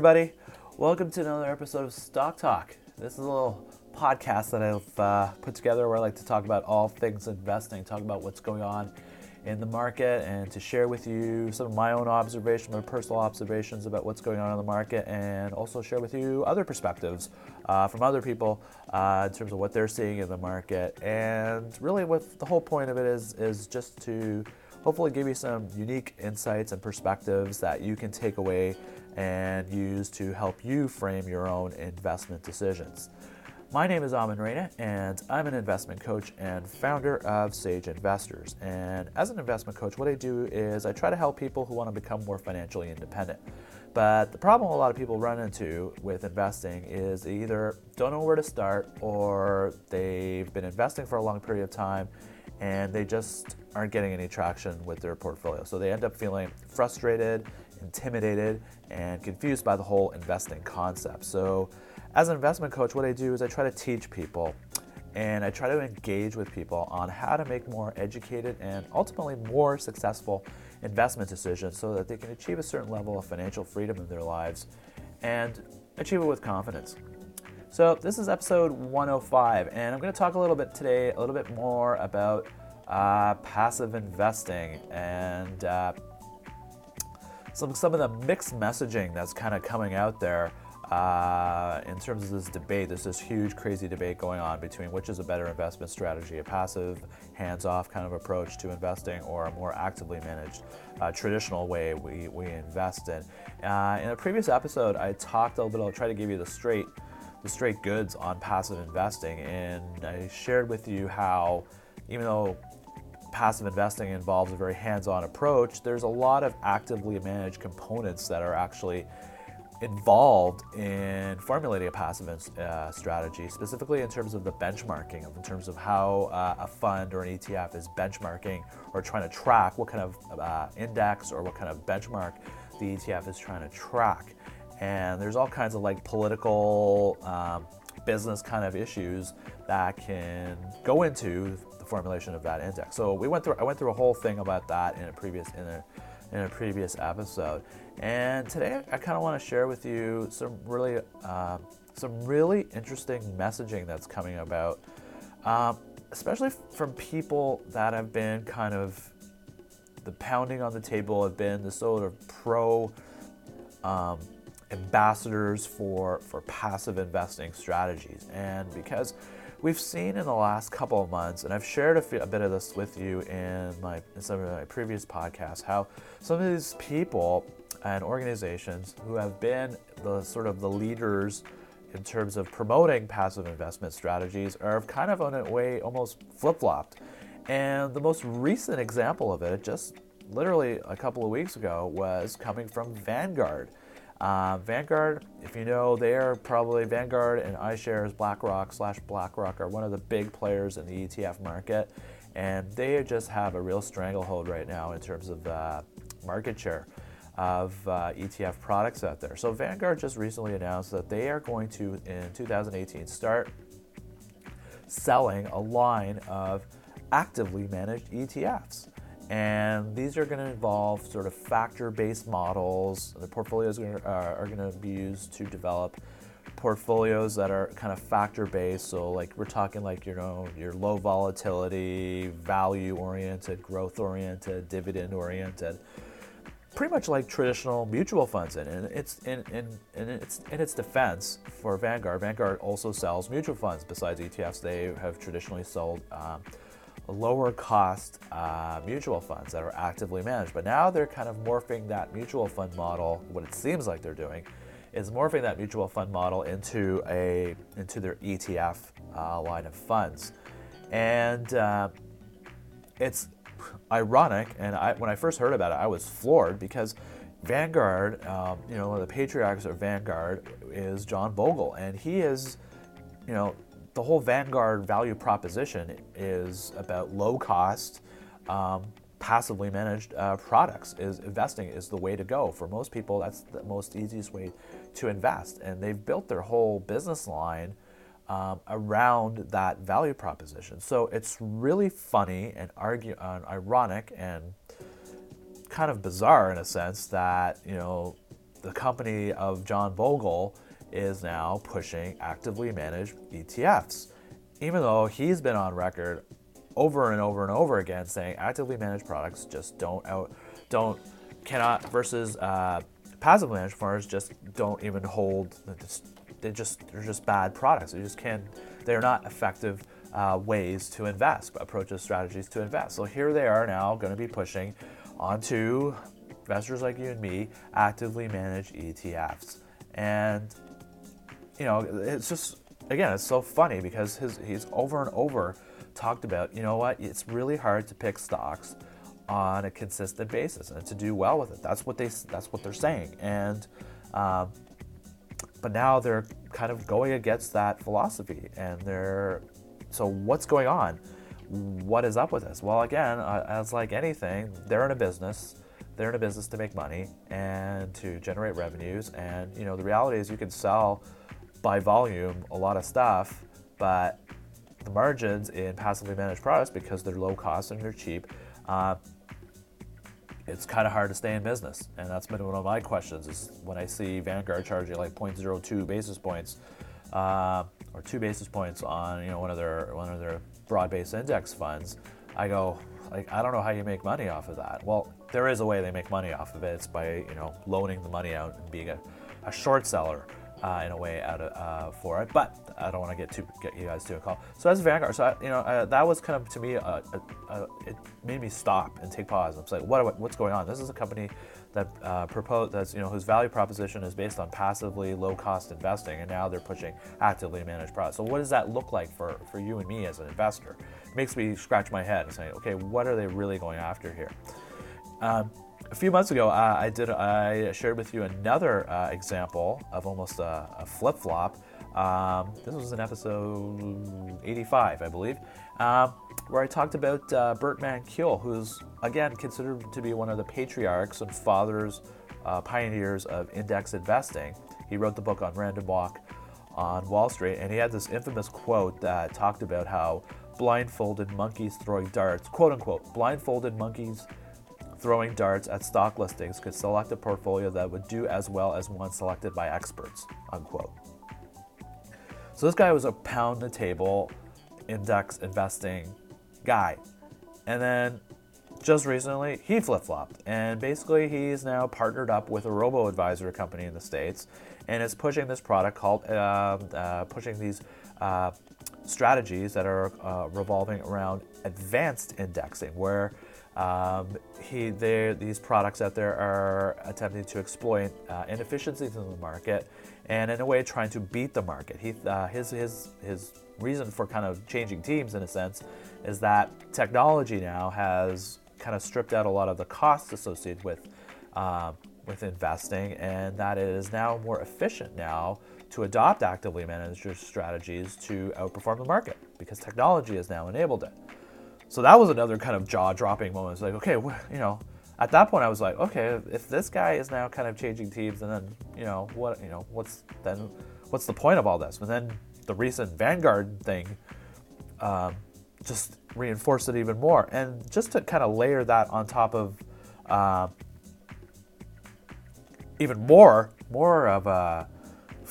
everybody. Welcome to another episode of Stock Talk. This is a little podcast that I've uh, put together where I like to talk about all things investing, talk about what's going on in the market, and to share with you some of my own observations, my personal observations about what's going on in the market, and also share with you other perspectives uh, from other people uh, in terms of what they're seeing in the market. And really, what the whole point of it is is just to hopefully give you some unique insights and perspectives that you can take away and use to help you frame your own investment decisions. My name is Amin Reina, and I'm an investment coach and founder of Sage Investors. And as an investment coach, what I do is I try to help people who want to become more financially independent. But the problem a lot of people run into with investing is they either don't know where to start or they've been investing for a long period of time and they just aren't getting any traction with their portfolio. So they end up feeling frustrated, intimidated, and confused by the whole investing concept. So, as an investment coach, what I do is I try to teach people and I try to engage with people on how to make more educated and ultimately more successful investment decisions so that they can achieve a certain level of financial freedom in their lives and achieve it with confidence. So, this is episode 105, and I'm going to talk a little bit today, a little bit more about uh, passive investing and uh, some, some of the mixed messaging that's kind of coming out there uh, in terms of this debate. There's this huge, crazy debate going on between which is a better investment strategy a passive, hands off kind of approach to investing, or a more actively managed, uh, traditional way we, we invest in. Uh, in a previous episode, I talked a little bit, I'll try to give you the straight the straight goods on passive investing. And I shared with you how, even though passive investing involves a very hands on approach, there's a lot of actively managed components that are actually involved in formulating a passive uh, strategy, specifically in terms of the benchmarking, in terms of how uh, a fund or an ETF is benchmarking or trying to track what kind of uh, index or what kind of benchmark the ETF is trying to track. And there's all kinds of like political um, business kind of issues that can go into formulation of that index so we went through i went through a whole thing about that in a previous in a in a previous episode and today i kind of want to share with you some really uh, some really interesting messaging that's coming about um, especially from people that have been kind of the pounding on the table have been the sort of pro um, ambassadors for, for passive investing strategies. And because we've seen in the last couple of months, and I've shared a, few, a bit of this with you in, my, in some of my previous podcasts, how some of these people and organizations who have been the sort of the leaders in terms of promoting passive investment strategies are kind of on a way almost flip-flopped. And the most recent example of it, just literally a couple of weeks ago, was coming from Vanguard. Uh, Vanguard, if you know, they are probably Vanguard and iShares, BlackRock slash BlackRock are one of the big players in the ETF market, and they just have a real stranglehold right now in terms of uh, market share of uh, ETF products out there. So Vanguard just recently announced that they are going to, in 2018, start selling a line of actively managed ETFs. And these are going to involve sort of factor based models. The portfolios are, going to be used to develop portfolios that are kind of factor based. So, like, we're talking like, you know, your low volatility, value oriented, growth oriented, dividend oriented. Pretty much like traditional mutual funds, and it's in, in, in, its, in its defense for Vanguard. Vanguard also sells mutual funds besides ETFs. They have traditionally sold um, lower cost uh, mutual funds that are actively managed. But now they're kind of morphing that mutual fund model, what it seems like they're doing, is morphing that mutual fund model into a into their ETF uh, line of funds. And uh, it's ironic, and I, when I first heard about it, I was floored because Vanguard, um, you know, the patriarchs of Vanguard is John Bogle, and he is, you know, the whole Vanguard value proposition is about low cost, um, passively managed uh, products. Is investing is the way to go for most people. That's the most easiest way to invest, and they've built their whole business line um, around that value proposition. So it's really funny and argue, uh, ironic and kind of bizarre in a sense that you know the company of John Bogle is now pushing actively managed ETFs, even though he's been on record over and over and over again saying actively managed products just don't out, don't cannot versus uh, passive managed funds just don't even hold. They just they're just bad products. They just can't. They're not effective uh, ways to invest, approaches, strategies to invest. So here they are now going to be pushing onto investors like you and me actively manage ETFs, and you know it's just again it's so funny because his he's over and over talked about you know what it's really hard to pick stocks on a consistent basis and to do well with it. That's what they that's what they're saying. And um, but now they're kind of going against that philosophy, and they're so what's going on? What is up with this? Well, again, uh, as like anything, they're in a business. They're in a business to make money and to generate revenues. And you know, the reality is, you can sell by volume a lot of stuff, but the margins in passively managed products, because they're low cost and they're cheap, uh, it's kind of hard to stay in business. And that's been one of my questions is when I see Vanguard charging like 0.02 basis points uh, or two basis points on you know one of their one of their broad-based index funds, I go like I don't know how you make money off of that. Well, there is a way they make money off of it. It's by you know loaning the money out and being a, a short seller uh, in a way out of, uh, for it. But I don't want to get too get you guys to a call. So that's Vanguard. So I, you know uh, that was kind of to me it made me stop and take pause. I was like, what what's going on? This is a company that uh, propose that's you know whose value proposition is based on passively low cost investing, and now they're pushing actively managed products. So what does that look like for for you and me as an investor? It makes me scratch my head and say, okay, what are they really going after here? Um, a few months ago, uh, I did I shared with you another uh, example of almost a, a flip flop. Um, this was in episode 85, I believe, um, where I talked about uh, Burt Malkiel, who's again considered to be one of the patriarchs and fathers, uh, pioneers of index investing. He wrote the book on Random Walk on Wall Street, and he had this infamous quote that talked about how blindfolded monkeys throwing darts, quote unquote, blindfolded monkeys throwing darts at stock listings could select a portfolio that would do as well as one selected by experts, unquote. So this guy was a pound the table index investing guy. And then just recently, he flip flopped. And basically, he's now partnered up with a robo advisor company in the States and is pushing this product called, uh, uh, pushing these uh, strategies that are uh, revolving around advanced indexing, where um, he, these products out there are attempting to exploit uh, inefficiencies in the market and, in a way, trying to beat the market. He, uh, his, his, his reason for kind of changing teams, in a sense, is that technology now has kind of stripped out a lot of the costs associated with, uh, with investing, and that it is now more efficient now to adopt actively managed strategies to outperform the market because technology has now enabled it. So that was another kind of jaw dropping moment. It's like, okay, you know, at that point I was like, okay, if this guy is now kind of changing teams, and then you know what, you know, what's then, what's the point of all this? But then the recent Vanguard thing um, just reinforced it even more. And just to kind of layer that on top of uh, even more, more of a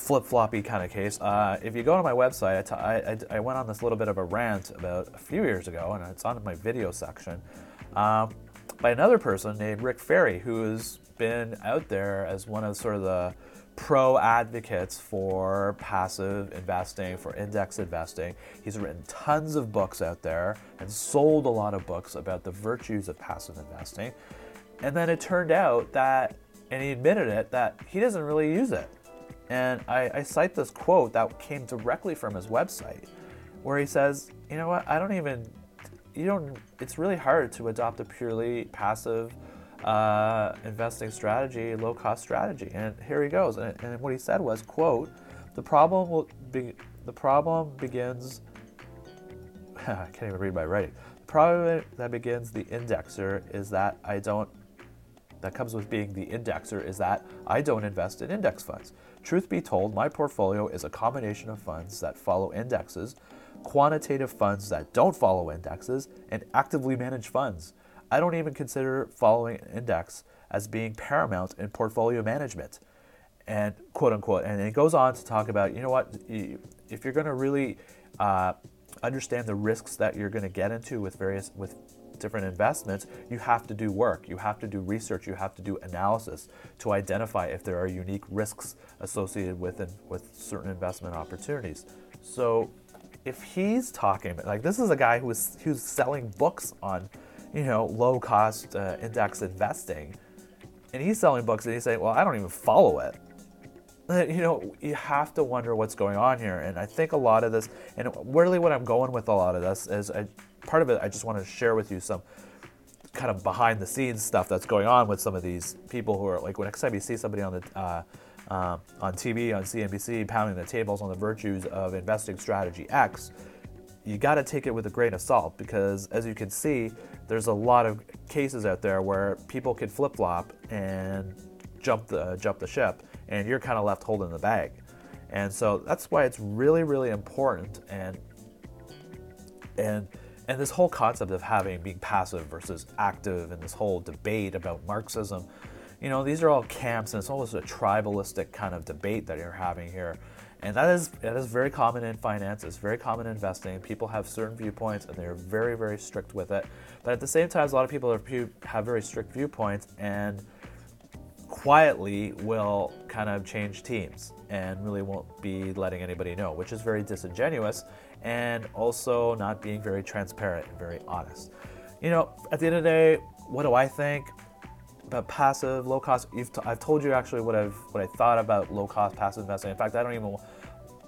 flip floppy kind of case. Uh, if you go to my website, I, t- I, I went on this little bit of a rant about a few years ago, and it's on my video section, um, by another person named Rick Ferri, who's been out there as one of sort of the pro advocates for passive investing, for index investing. He's written tons of books out there and sold a lot of books about the virtues of passive investing. And then it turned out that, and he admitted it, that he doesn't really use it. And I, I cite this quote that came directly from his website, where he says, "You know what? I don't even, you don't. It's really hard to adopt a purely passive." Uh, investing strategy, low cost strategy. And here he goes. And, and, what he said was, quote, the problem will be, the problem begins, I can't even read my writing. The problem that begins the indexer is that I don't, that comes with being the indexer is that I don't invest in index funds. Truth be told, my portfolio is a combination of funds that follow indexes, quantitative funds that don't follow indexes, and actively managed funds. I don't even consider following an index as being paramount in portfolio management. and quote unquote. And it goes on to talk about, you know what, if you're going to really uh, understand the risks that you're going to get into with various with different investments, you have to do work, you have to do research, you have to do analysis to identify if there are unique risks associated with with certain investment opportunities. So if he's talking like this is a guy who's who's selling books on, you know, low cost uh, index investing, and he's selling books and he's saying, well, I don't even follow it. You know, you have to wonder what's going on here, and I think a lot of this, and really what I'm going with a lot of this is, I, part of it, I just want to share with you some kind of behind the scenes stuff that's going on with some of these people who are like when next time you see somebody on the uh, uh, on TV, on CNBC, pounding the tables on the virtues of investing strategy X, you got to take it with a grain of salt because, as you can see, there's a lot of cases out there where people can flip flop and jump the jump the ship, and you're kind of left holding the bag. And so that's why it's really, really important. And and and this whole concept of having being passive versus active, and this whole debate about Marxism you know, these are all camps, and it's almost a tribalistic kind of debate that you're having here. And that is that is very common in finance. It's very common in investing. People have certain viewpoints, and they're very very strict with it. But at the same time, a lot of people have very strict viewpoints and quietly will kind of change teams and really won't be letting anybody know, which is very disingenuous and also not being very transparent and very honest. You know, at the end of the day, what do I think? about passive, low cost. You've t- I've told you actually what I've what I thought about low cost passive investing. In fact, I don't even.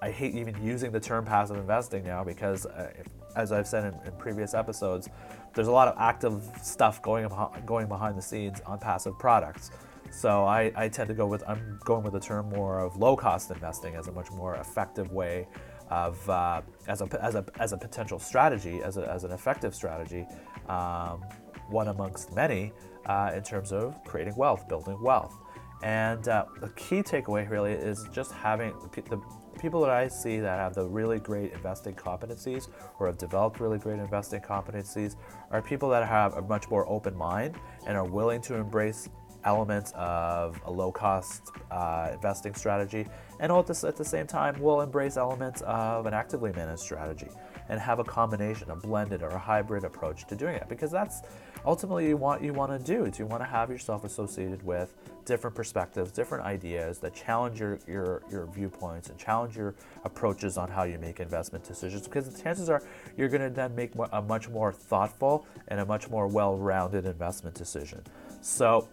I hate even using the term passive investing now because, uh, as I've said in, in, previous episodes, there's a lot of active stuff going going behind the scenes on passive products. So I, I tend to go with I'm going with the term more of low cost investing as a much more effective way of uh, as a as a as a potential strategy as a, as an effective strategy, um, one amongst many uh, in terms of creating wealth, building wealth. And uh, the key takeaway really is just having the, people that I see that have the really great investing competencies or have developed really great investing competencies are people that have a much more open mind and are willing to embrace elements of a low cost uh, investing strategy and at the same time will embrace elements of an actively managed strategy and have a combination, a blended or a hybrid approach to doing it. Because that's ultimately what you want to do is you want to have yourself associated with different perspectives, different ideas that challenge your, your, your viewpoints and challenge your approaches on how you make investment decisions. Because the chances are you're going to then make a much more thoughtful and a much more well-rounded investment decision. So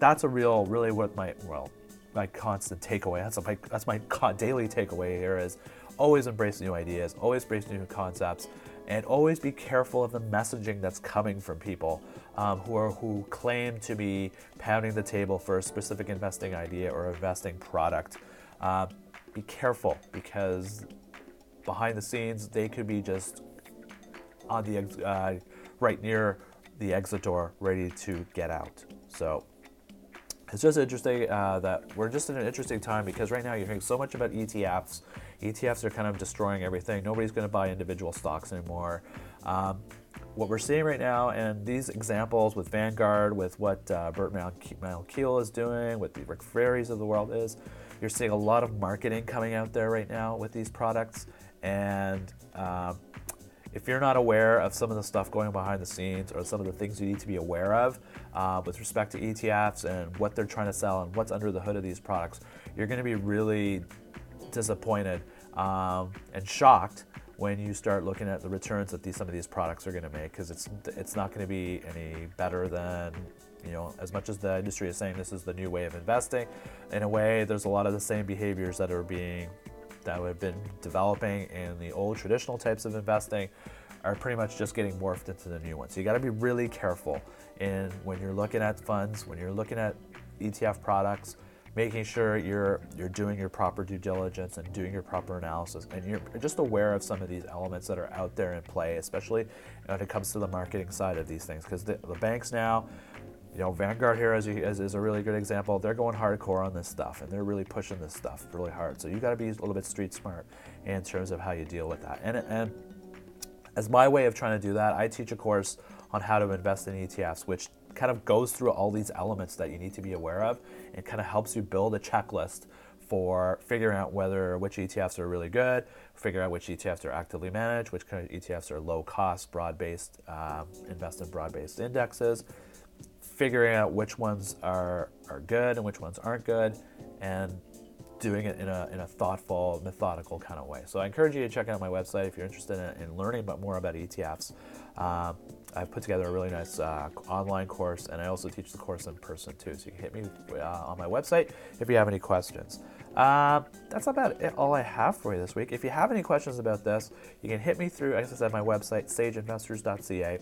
that's a real, really what my, well, my constant takeaway. That's my that's my daily takeaway here is always embrace new ideas, always embrace new concepts, and always be careful of the messaging that's coming from people um, who are who claim to be pounding the table for a specific investing idea or investing product. Uh, be careful because behind the scenes they could be just on the uh, right near the exit door, ready to get out. So it's just interesting uh, that we're just in an interesting time because right now you're hearing so much about ETFs. ETFs are kind of destroying everything. Nobody's going to buy individual stocks anymore. Um, what we're seeing right now, and these examples with Vanguard, with what uh, Burt Malkiel is doing, with the Rick Ferris of the world is, you're seeing a lot of marketing coming out there right now with these products. And um, if you're not aware of some of the stuff going behind the scenes or some of the things you need to be aware of uh, with respect to ETFs and what they're trying to sell and what's under the hood of these products, you're going to be really disappointed um, and shocked when you start looking at the returns that these, some of these products are going to make because it's it's not going to be any better than you know as much as the industry is saying this is the new way of investing. In a way there's a lot of the same behaviors that are being that have been developing in the old traditional types of investing are pretty much just getting morphed into the new ones. So you got to be really careful in when you're looking at funds, when you're looking at ETF products, making sure you're you're doing your proper due diligence and doing your proper analysis, and you're just aware of some of these elements that are out there in play, especially when it comes to the marketing side of these things, because the, the banks now you know, Vanguard here is, is, is, a really good example. They're going hardcore on this stuff and they're really pushing this stuff really hard. So you got to be a little bit street smart in terms of how you deal with that. And, and as my way of trying to do that, I teach a course on how to invest in ETFs, which kind of goes through all these elements that you need to be aware of and kind of helps you build a checklist for figuring out whether which ETFs are really good, figuring out which ETFs are actively managed, which kind of ETFs are low cost, broad based, um, invest in broad based indexes, figuring out which ones are, are good and which ones aren't good, and doing it in a, in a thoughtful, methodical kind of way. So I encourage you to check out my website if you're interested in, in learning about more about ETFs. Um, I've put together a really nice uh, online course, and I also teach the course in person too. So you can hit me uh, on my website if you have any questions. Uh, that's about it, all I have for you this week. If you have any questions about this, you can hit me through, as I said, my website, sageinvestors.ca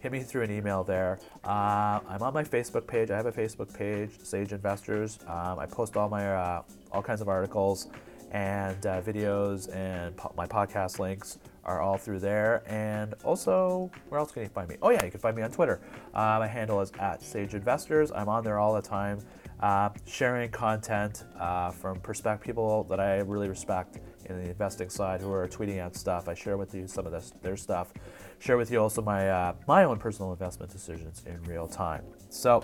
hit me through an email there. Uh, I'm on my Facebook page. I have a Facebook page, Sage Investors. Um, I post all my uh, all kinds of articles and uh, videos, and po- my podcast links are all through there. And also, where else can you find me? Oh yeah, you can find me on Twitter. Uh, my handle is at Sage Investors. I'm on there all the time, uh, sharing content uh, from perspective people that I really respect in the investing side who are tweeting out stuff. I share with you some of this, their stuff. Share with you also my uh, my own personal investment decisions in real time. So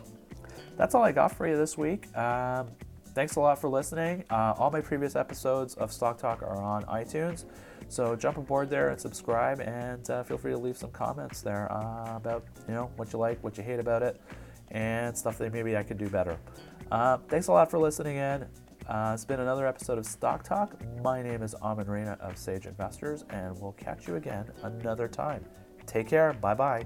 that's all I got for you this week. Um, thanks a lot for listening. Uh, all my previous episodes of Stock Talk are on iTunes. So jump aboard there and subscribe, and uh, feel free to leave some comments there uh, about you know what you like, what you hate about it, and stuff that maybe I could do better. Uh, thanks a lot for listening in. Uh, it's been another episode of Stock Talk. My name is Amin Reina of Sage Investors, and we'll catch you again another time. Take care. Bye bye.